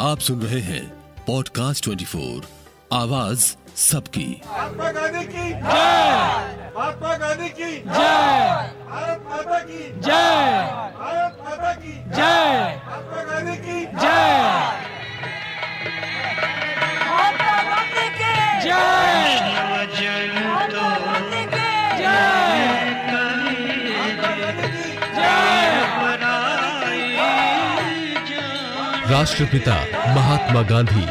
आप सुन रहे हैं पॉडकास्ट 24 आवाज़ सबकी। महात्मा गांधी की। जय। महात्मा गांधी की। जय। भारत माता की। जय। भारत माता की। जय। महात्मा गांधी की। जय। राष्ट्रपिता महात्मा गांधी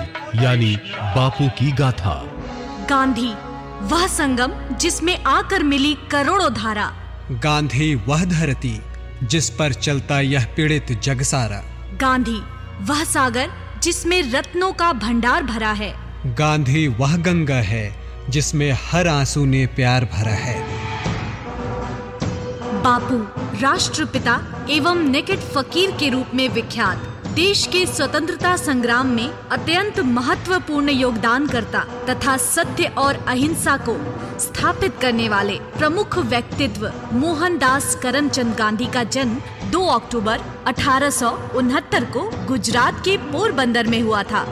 यानी बापू की गाथा। गांधी वह संगम जिसमें आकर मिली करोड़ों धारा। गांधी वह धरती जिस पर चलता यह पीड़ित जग सारा गांधी वह सागर जिसमें रत्नों का भंडार भरा है। गांधी वह गंगा है जिसमें हर आँसू ने प्यार भरा है। बापू राष्ट्रपिता एवं निकट फकीर के रूप में विख्यात। देश के स्वतंत्रता संग्राम में अत्यंत महत्वपूर्ण योगदान करता तथा सत्य और अहिंसा को स्थापित करने वाले प्रमुख व्यक्तित्व मोहनदास करमचंद गांधी का जन्म 2 अक्टूबर अठारह सौ उनहत्तर को गुजरात के पोरबंदर में हुआ था।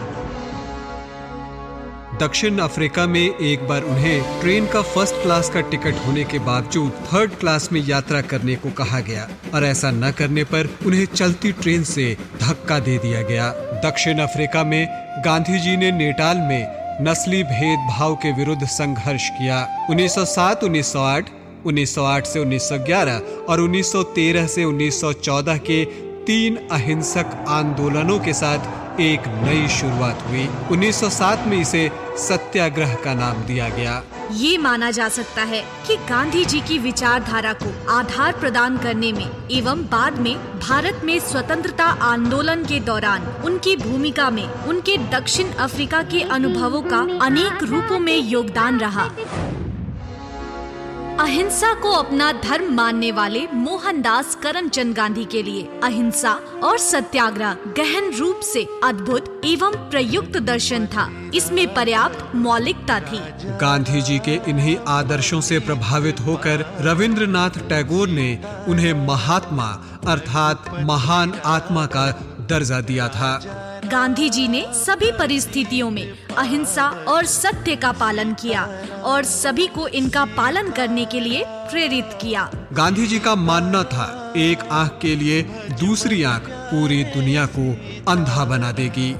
दक्षिण अफ्रीका में एक बार उन्हें ट्रेन का फ़र्स्ट क्लास का टिकट होने के बावजूद थर्ड क्लास में यात्रा करने को कहा गया और ऐसा न करने पर उन्हें चलती ट्रेन से धक्का दे दिया गया। दक्षिण अफ्रीका में गांधी जी ने नेटाल में नस्ली भेदभाव के विरुद्ध संघर्ष किया। 1907, 1908, 1908 से 1911 और 1913 से 1914 के तीन अहिंसक आंदोलनों के साथ एक नई शुरुआत हुई। 1907 में इसे सत्याग्रह का नाम दिया गया। ये माना जा सकता है कि गांधी जी की विचारधारा को आधार प्रदान करने में एवं बाद में भारत में स्वतंत्रता आंदोलन के दौरान उनकी भूमिका में उनके दक्षिण अफ्रीका के अनुभवों का अनेक रूपों में योगदान रहा। अहिंसा को अपना धर्म मानने वाले मोहनदास करमचंद गांधी के लिए अहिंसा और सत्याग्रह गहन रूप से अद्भुत एवं प्रयुक्त दर्शन था। इसमें पर्याप्त मौलिकता थी। गांधी जी के इन्हीं आदर्शों से प्रभावित होकर रविंद्रनाथ टैगोर ने उन्हें महात्मा अर्थात महान आत्मा का दर्जा दिया था। गांधी जी ने सभी परिस्थितियों में अहिंसा और सत्य का पालन किया और सभी को इनका पालन करने के लिए प्रेरित किया। गांधी जी का मानना था, एक आँख के लिए दूसरी आँख पूरी दुनिया को अंधा बना देगी।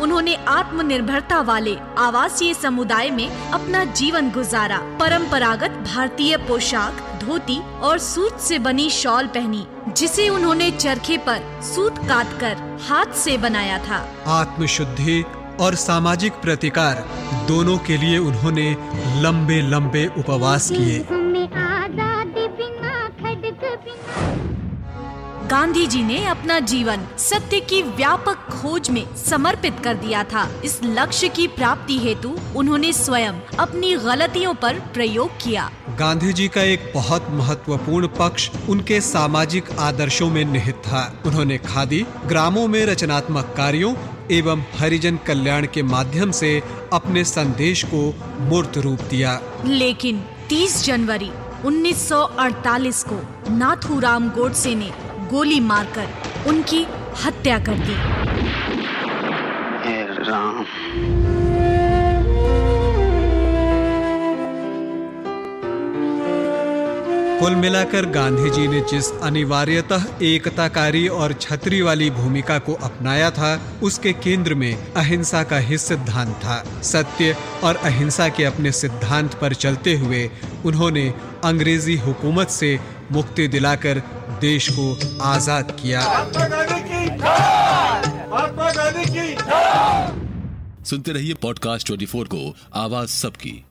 उन्होंने आत्मनिर्भरता वाले आवासीय समुदाय में अपना जीवन गुजारा। परंपरागत भारतीय पोशाक, धोती और सूत से बनी शॉल पहनी, जिसे उन्होंने चरखे पर सूत काटकर हाथ से बनाया था। आत्मशुद्धि और सामाजिक प्रतिकार दोनों के लिए उन्होंने लंबे लंबे उपवास किए। गांधी जी ने अपना जीवन सत्य की व्यापक खोज में समर्पित कर दिया था। इस लक्ष्य की प्राप्ति हेतु उन्होंने स्वयं अपनी गलतियों पर प्रयोग किया। गांधी जी का एक बहुत महत्वपूर्ण पक्ष उनके सामाजिक आदर्शों में निहित था। उन्होंने खादी ग्रामों में रचनात्मक कार्यों एवं हरिजन कल्याण के माध्यम से अपने संदेश को मूर्त रूप दिया। लेकिन 30 जनवरी 1948 को नाथूराम गोडसे ने गोली मारकर उनकी हत्या कर दी। राम। कुल मिलाकर गांधी जी ने जिस अनिवार्यतः एकताकारी और छतरी वाली भूमिका को अपनाया था उसके केंद्र में अहिंसा का ही सिद्धांत था। सत्य और अहिंसा के अपने सिद्धांत पर चलते हुए उन्होंने अंग्रेज़ी हुकूमत से मुक्ति दिलाकर देश को आज़ाद किया। महात्मा गांधी की जय महात्मा गांधी की सुनते रहिए पॉडकास्ट 24 को आवाज़ सबकी।